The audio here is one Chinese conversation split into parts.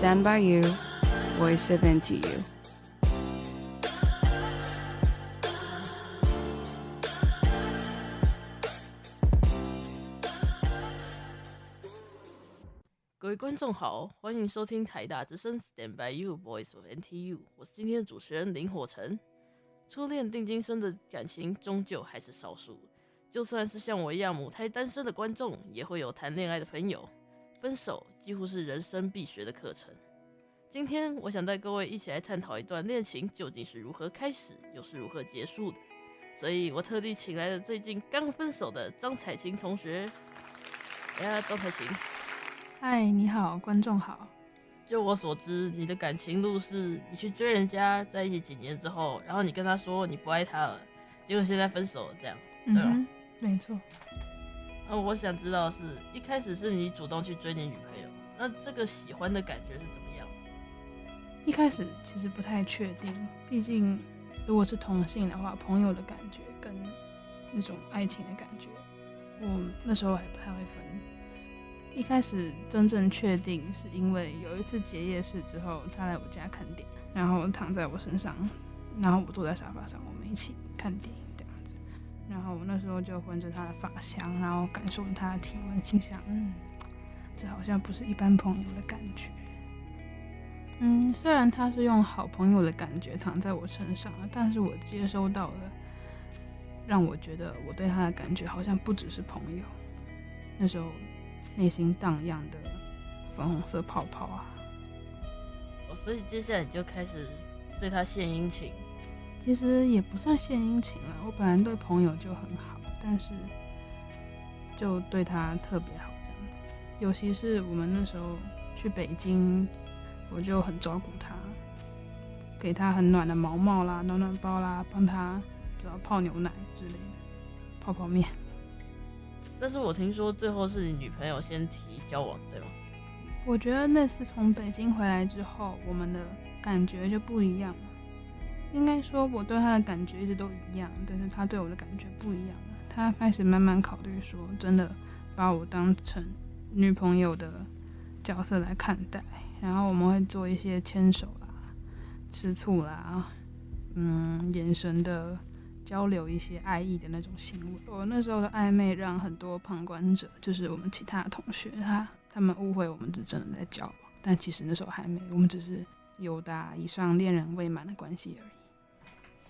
Stand by you, voice of NTU。各位观众好，欢迎收听台大之声 Stand by you, voice of NTU。我是今天的主持人林火成。初恋定今生的感情，终究还是少数。就算是像我一样母胎单身的观众，也会有谈恋爱的朋友。分手几乎是人生必学的课程。今天我想带各位一起来探讨一段恋情究竟是如何开始，又是如何结束的。所以我特地请来了最近刚分手的张彩琴同学。哎呀，张彩琴，嗨，你好，观众好。就我所知，你的感情路是你去追人家，在一起几年之后，然后你跟他说你不爱他了，结果现在分手了，这样，对吧？嗯没错，那我想知道是一开始是你主动去追你女朋友，那这个喜欢的感觉是怎么样？一开始其实不太确定，毕竟如果是同性的话，朋友的感觉跟那种爱情的感觉，我那时候还不太会分。一开始真正确定是因为有一次结业式之后，他来我家看电影，然后躺在我身上，然后我坐在沙发上，我们一起看电影。然后我那时候就闻着他的发香，然后感受着他的体温，心想，嗯，这好像不是一般朋友的感觉。嗯，虽然他是用好朋友的感觉躺在我身上，但是我接收到了，让我觉得我对他的感觉好像不只是朋友。那时候内心荡漾的粉红色泡泡啊，哦，所以接下来你就开始对他献殷勤。其实也不算献殷勤了，我本来对朋友就很好，但是就对他特别好这样子。尤其是我们那时候去北京，我就很照顾他，给他很暖的毛毛啦、暖暖包啦，帮他不知道泡牛奶之类的，泡泡面。但是我听说最后是你女朋友先提交往，对吗？我觉得那次从北京回来之后，我们的感觉就不一样了。应该说，我对他的感觉一直都一样，但是他对我的感觉不一样了。他开始慢慢考虑说，真的把我当成女朋友的角色来看待。然后我们会做一些牵手啦、吃醋啦，嗯，眼神的交流，一些爱意的那种行为。我那时候的暧昧让很多旁观者，就是我们其他的同学，他他们误会我们是真的在交往，但其实那时候还没，我们只是友达以上恋人未满的关系而已。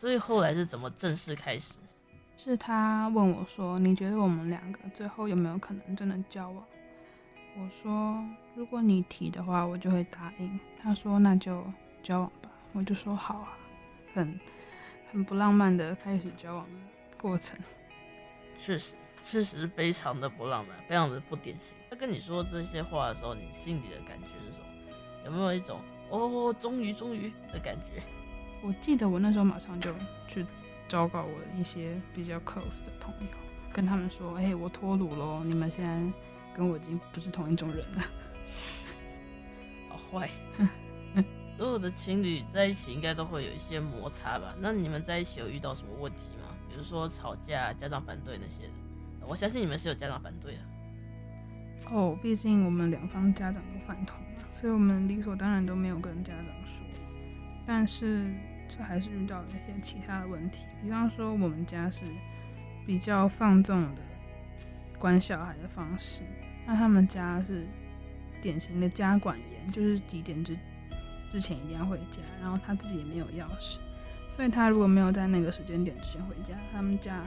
所以后来是怎么正式开始？是他问我说：“你觉得我们两个最后有没有可能真的交往？”我说：“如果你提的话，我就会答应。”他说：“那就交往吧。”我就说：“好啊。”很很不浪漫的开始交往的过程。确实，确实非常的不浪漫，非常的不典型。他跟你说这些话的时候，你心里的感觉是什么？有没有一种“哦，终于，终于”的感觉？我记得我那时候马上就去昭告我的一些比较 close 的朋友，跟他们说：“哎、欸，我脱鲁喽，你们现在跟我已经不是同一种人了。”好坏，所有的情侣在一起应该都会有一些摩擦吧？那你们在一起有遇到什么问题吗？比如说吵架、家长反对那些的？我相信你们是有家长反对的。哦，毕竟我们两方家长都反同嘛，所以我们理所当然都没有跟家长说。但是这还是遇到了一些其他的问题，比方说我们家是比较放纵的管小孩的方式，那他们家是典型的家管严，就是几点之之前一定要回家，然后他自己也没有钥匙，所以他如果没有在那个时间点之前回家，他们家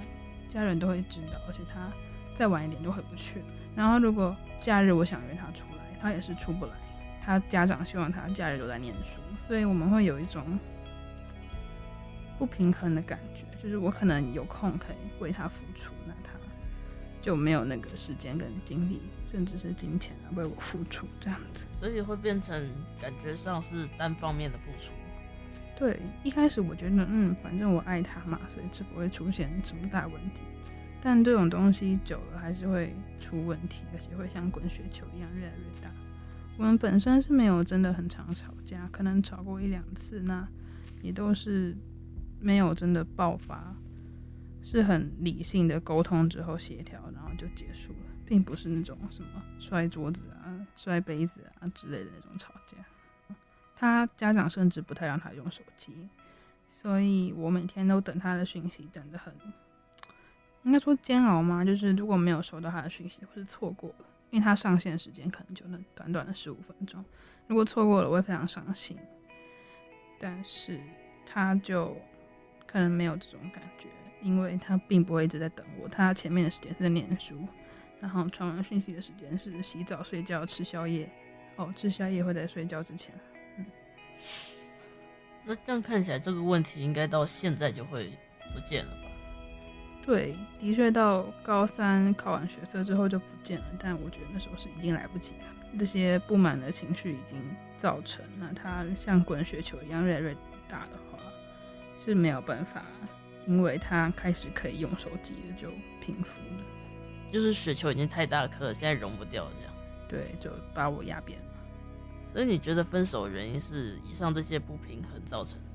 家人都会知道，而且他再晚一点就回不去。然后如果假日我想约他出来，他也是出不来，他家长希望他假日都在念书。所以我们会有一种不平衡的感觉，就是我可能有空可以为他付出，那他就没有那个时间跟精力，甚至是金钱来为我付出这样子。所以会变成感觉上是单方面的付出。对，一开始我觉得，嗯，反正我爱他嘛，所以这不会出现什么大问题。但这种东西久了还是会出问题，而且会像滚雪球一样越来越大。我们本身是没有真的很常吵架，可能吵过一两次，那也都是没有真的爆发，是很理性的沟通之后协调，然后就结束了，并不是那种什么摔桌子啊、摔杯子啊之类的那种吵架。他家长甚至不太让他用手机，所以我每天都等他的讯息，等得很，应该说煎熬吗？就是如果没有收到他的讯息，或是错过了，因为他上线时间可能就那短短的十五分钟，如果错过了，我会非常伤心。但是他就可能没有这种感觉，因为他并不会一直在等我，他前面的时间是在念书，然后传完讯息的时间是洗澡、睡觉、吃宵夜。哦，吃宵夜会在睡觉之前。嗯，那这样看起来，这个问题应该到现在就会不见了？对，的确到高三考完学测之后就不见了。但我觉得那时候是已经来不及了，这些不满的情绪已经造成，那它像滚雪球一样越来越大的话，是没有办法，因为它开始可以用手机了就平复了。就是雪球已经太大颗了，现在融不掉这样。对，就把我压扁了。所以你觉得分手原因是以上这些不平衡造成的？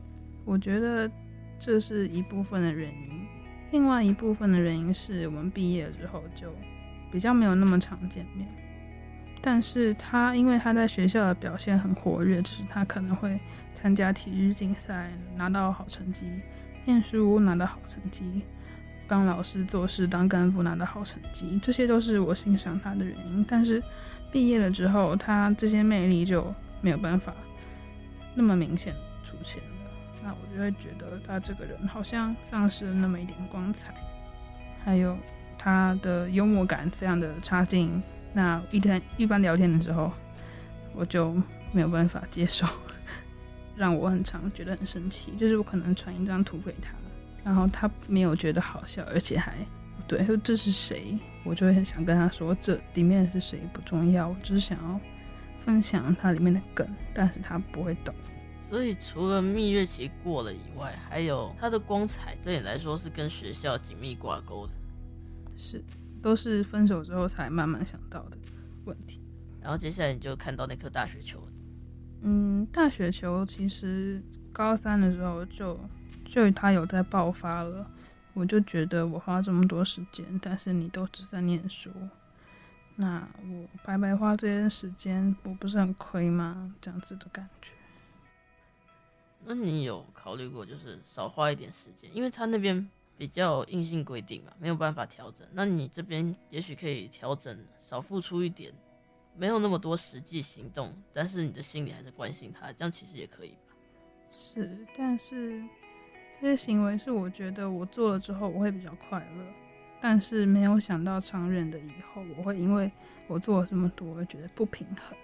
我觉得这是一部分的原因，另外一部分的原因是我们毕业之后就比较没有那么常见面。但是他因为他在学校的表现很活跃，就是他可能会参加体育竞赛，拿到好成绩，念书拿到好成绩。帮老师做事，当干部拿到好成绩，这些都是我欣赏他的原因。但是毕业了之后，他这些魅力就没有办法那么明显出现。那我就会觉得他这个人好像丧失了那么一点光彩，还有他的幽默感非常的差劲。那一天一般聊天的时候，我就没有办法接受，让我很常觉得很生气。就是我可能传一张图给他。然后他没有觉得好笑，而且还对，说这是谁？我就会很想跟他说，这里面是谁不重要，我只是想要分享它里面的梗，但是他不会懂。所以除了蜜月期过了以外，还有他的光彩，对你来说是跟学校紧密挂钩的，是都是分手之后才慢慢想到的问题。然后接下来你就看到那颗大雪球，嗯，大雪球其实高三的时候就。就他有在爆发了，我就觉得我花这么多时间，但是你都只在念书，那我白白花这些时间，我不是很亏吗？这样子的感觉。那你有考虑过，就是少花一点时间，因为他那边比较硬性规定嘛，没有办法调整。那你这边也许可以调整，少付出一点，没有那么多实际行动，但是你的心里还是关心他，这样其实也可以吧？是，但是。这些行为是我觉得我做了之后我会比较快乐，但是没有想到长远的以后我会因为我做了这么多，我觉得不平衡。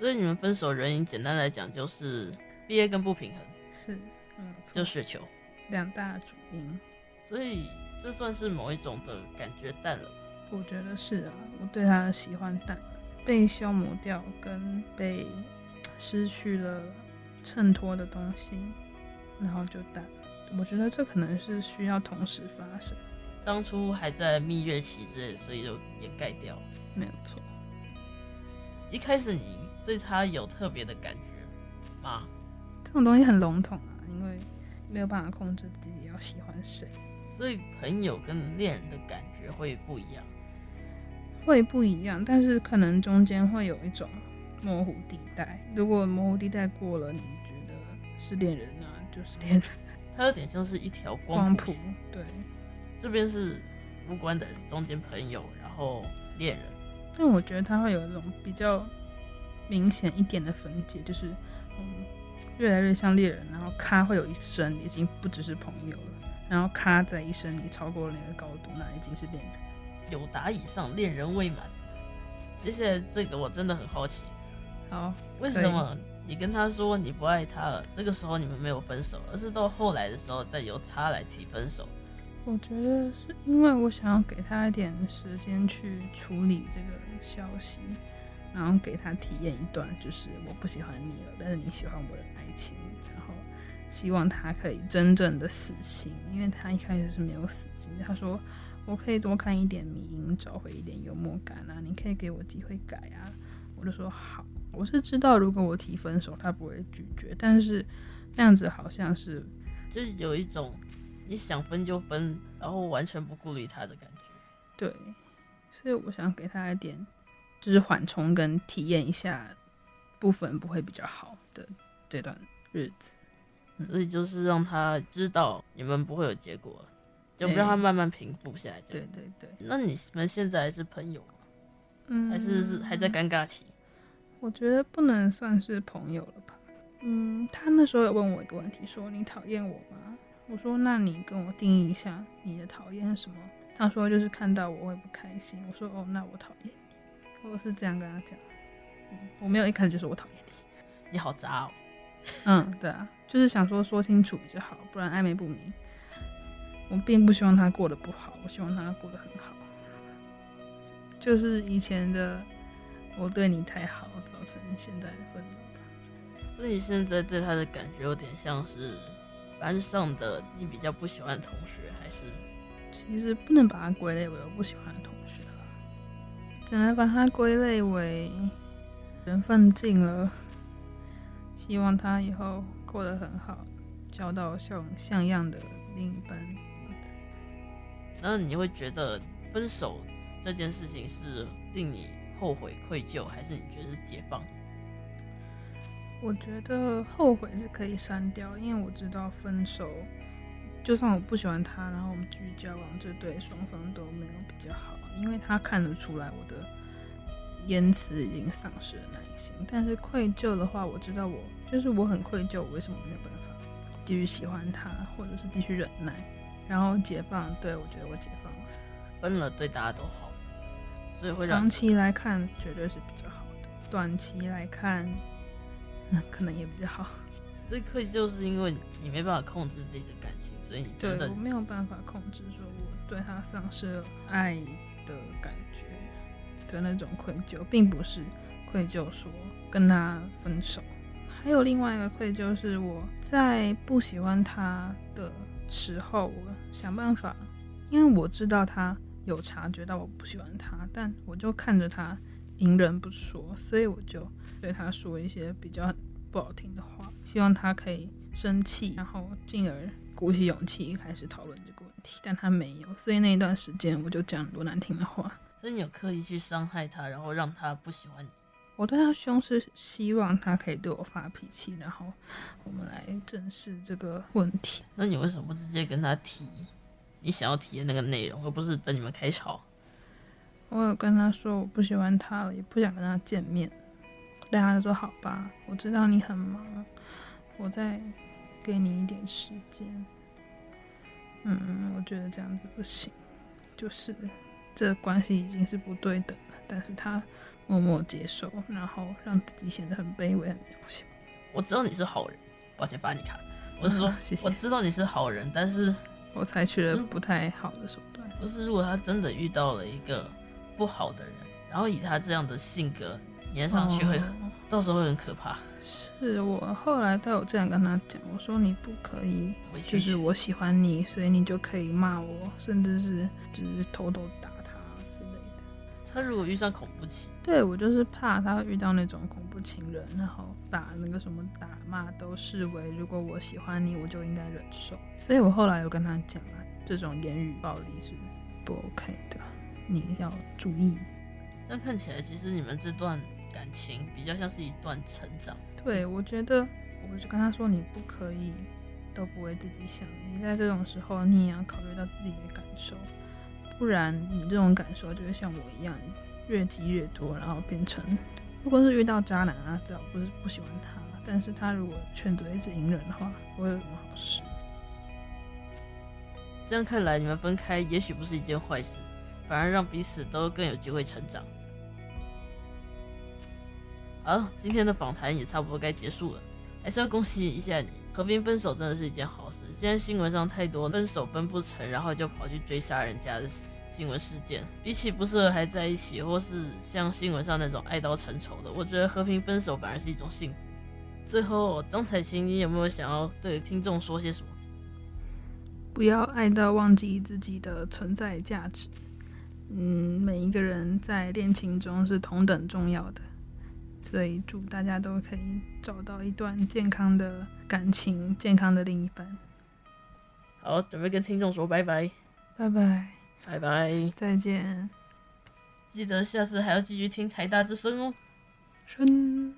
所以你们分手原因简单来讲就是毕业跟不平衡，是，嗯，就雪球两大主因。所以这算是某一种的感觉淡了。我觉得是啊，我对他的喜欢淡了，被消磨掉跟被失去了衬托的东西。然后就淡了，我觉得这可能是需要同时发生。当初还在蜜月期之类，所以就掩盖掉。没有错。一开始你对他有特别的感觉吗？这种东西很笼统啊，因为没有办法控制自己要喜欢谁。所以朋友跟恋人的感觉会不一样。会不一样，但是可能中间会有一种模糊地带。如果模糊地带过了，你觉得是恋人啊？就是恋人，它有点像是一条光谱。对，这边是无关的人，中间朋友，然后恋人。但我觉得它会有一种比较明显一点的分界，就是嗯，越来越像恋人，然后咔会有一声，已经不只是朋友了，然后咔在一声里超过了那个高度，那已经是恋人。友达以上，恋人未满。接下来这个我真的很好奇，好，为什么？你跟他说你不爱他了，这个时候你们没有分手，而是到后来的时候再由他来提分手。我觉得是因为我想要给他一点时间去处理这个消息，然后给他体验一段就是我不喜欢你了，但是你喜欢我的爱情，然后希望他可以真正的死心，因为他一开始是没有死心。他说我可以多看一点迷因，找回一点幽默感啊，你可以给我机会改啊，我就说好。我是知道，如果我提分手，他不会拒绝，但是那样子好像是，就是有一种你想分就分，然后完全不顾虑他的感觉。对，所以我想给他一点，就是缓冲跟体验一下部分不会比较好的这段日子。所以就是让他知道你们不会有结果，就不让他慢慢平复下来。对对对。那你们现在还是朋友吗？嗯，还是是还在尴尬期？我觉得不能算是朋友了吧。嗯，他那时候有问我一个问题，说你讨厌我吗？我说那你跟我定义一下你的讨厌是什么？他说就是看到我会不开心。我说哦，那我讨厌你。我是这样跟他讲。嗯，我没有一开始就说我讨厌你。你好渣哦。嗯，对啊，就是想说说清楚比较好，不然暧昧不明。我并不希望他过得不好，我希望他过得很好。就是以前的我对你太好，造成现在的愤怒吧。所以现在对他的感觉有点像是班上的你比较不喜欢的同学，还是？其实不能把他归类为我不喜欢的同学了，只能把它归类为缘分尽了。希望他以后过得很好，交到像像样的另一半。那你会觉得分手这件事情是令你后悔愧疚，还是你觉得是解放？我觉得后悔是可以删掉，因为我知道分手，就算我不喜欢他，然后我们继续交往，这对双方都没有比较好，因为他看得出来我的。言辞已经丧失了耐心，但是愧疚的话，我知道我就是我很愧疚，我为什么没有办法继续喜欢他，或者是继续忍耐，然后解放？对，我觉得我解放了，分了对大家都好，所以会长期来看绝对是比较好的，短期来看，嗯，可能也比较好。所以愧疚是因为你没办法控制自己的感情，所以你觉得我没有办法控制，说我对他丧失了爱的感觉。的那种愧疚，并不是愧疚说跟他分手，还有另外一个愧疚是我在不喜欢他的时候，我想办法，因为我知道他有察觉到我不喜欢他，但我就看着他隐忍不说，所以我就对他说一些比较不好听的话，希望他可以生气，然后进而鼓起勇气开始讨论这个问题，但他没有，所以那一段时间我就讲很多难听的话。所以你有刻意去伤害他，然后让他不喜欢你？我对他凶是希望他可以对我发脾气，然后我们来正视这个问题。那你为什么不直接跟他提你想要提的那个内容，而不是等你们开吵？我有跟他说我不喜欢他了，也不想跟他见面。但他就说好吧，我知道你很忙，我再给你一点时间。嗯，我觉得这样子不行，就是。这关系已经是不对等了，但是他默默接受，然后让自己显得很卑微、很渺小。我知道你是好人，抱歉，发你卡。我是说，谢谢。我知道你是好人，但是我采取了不太好的手段。不是，如果他真的遇到了一个不好的人，然后以他这样的性格黏上去会，会、哦、到时候会很可怕。是我后来都有这样跟他讲，我说你不可以，就是我喜欢你，所以你就可以骂我，甚至是只是偷偷打。他之类的。他如果遇上恐怖情，对，我就是怕他会遇到那种恐怖情人，然后把那个什么打骂都视为如果我喜欢你，我就应该忍受。所以我后来有跟他讲啊，这种言语暴力是不 OK 的，你要注意。那看起来其实你们这段感情比较像是一段成长。对，我觉得我就跟他说，你不可以都不为自己想，你在这种时候你也要考虑到自己的感受。不然你这种感受就会像我一样，越积越多，然后变成，如果是遇到渣男啊，只要不是不喜欢他，但是他如果选择一直隐忍的话，不会有什么好事。这样看来，你们分开也许不是一件坏事，反而让彼此都更有机会成长。好，今天的访谈也差不多该结束了，还是要恭喜一下你，和平分手真的是一件好事。现在新闻上太多分手分不成，然后就跑去追杀人家的新闻事件，比起不适合还在一起，或是像新闻上那种爱到成仇的，我觉得和平分手反而是一种幸福。最后，张彩琴，你有没有想要对听众说些什么？不要爱到忘记自己的存在价值。嗯，每一个人在恋情中是同等重要的，所以祝大家都可以找到一段健康的感情，健康的另一半。好，准备跟听众说拜拜，拜拜，拜拜，再见。记得下次还要继续听台大之声哦。声。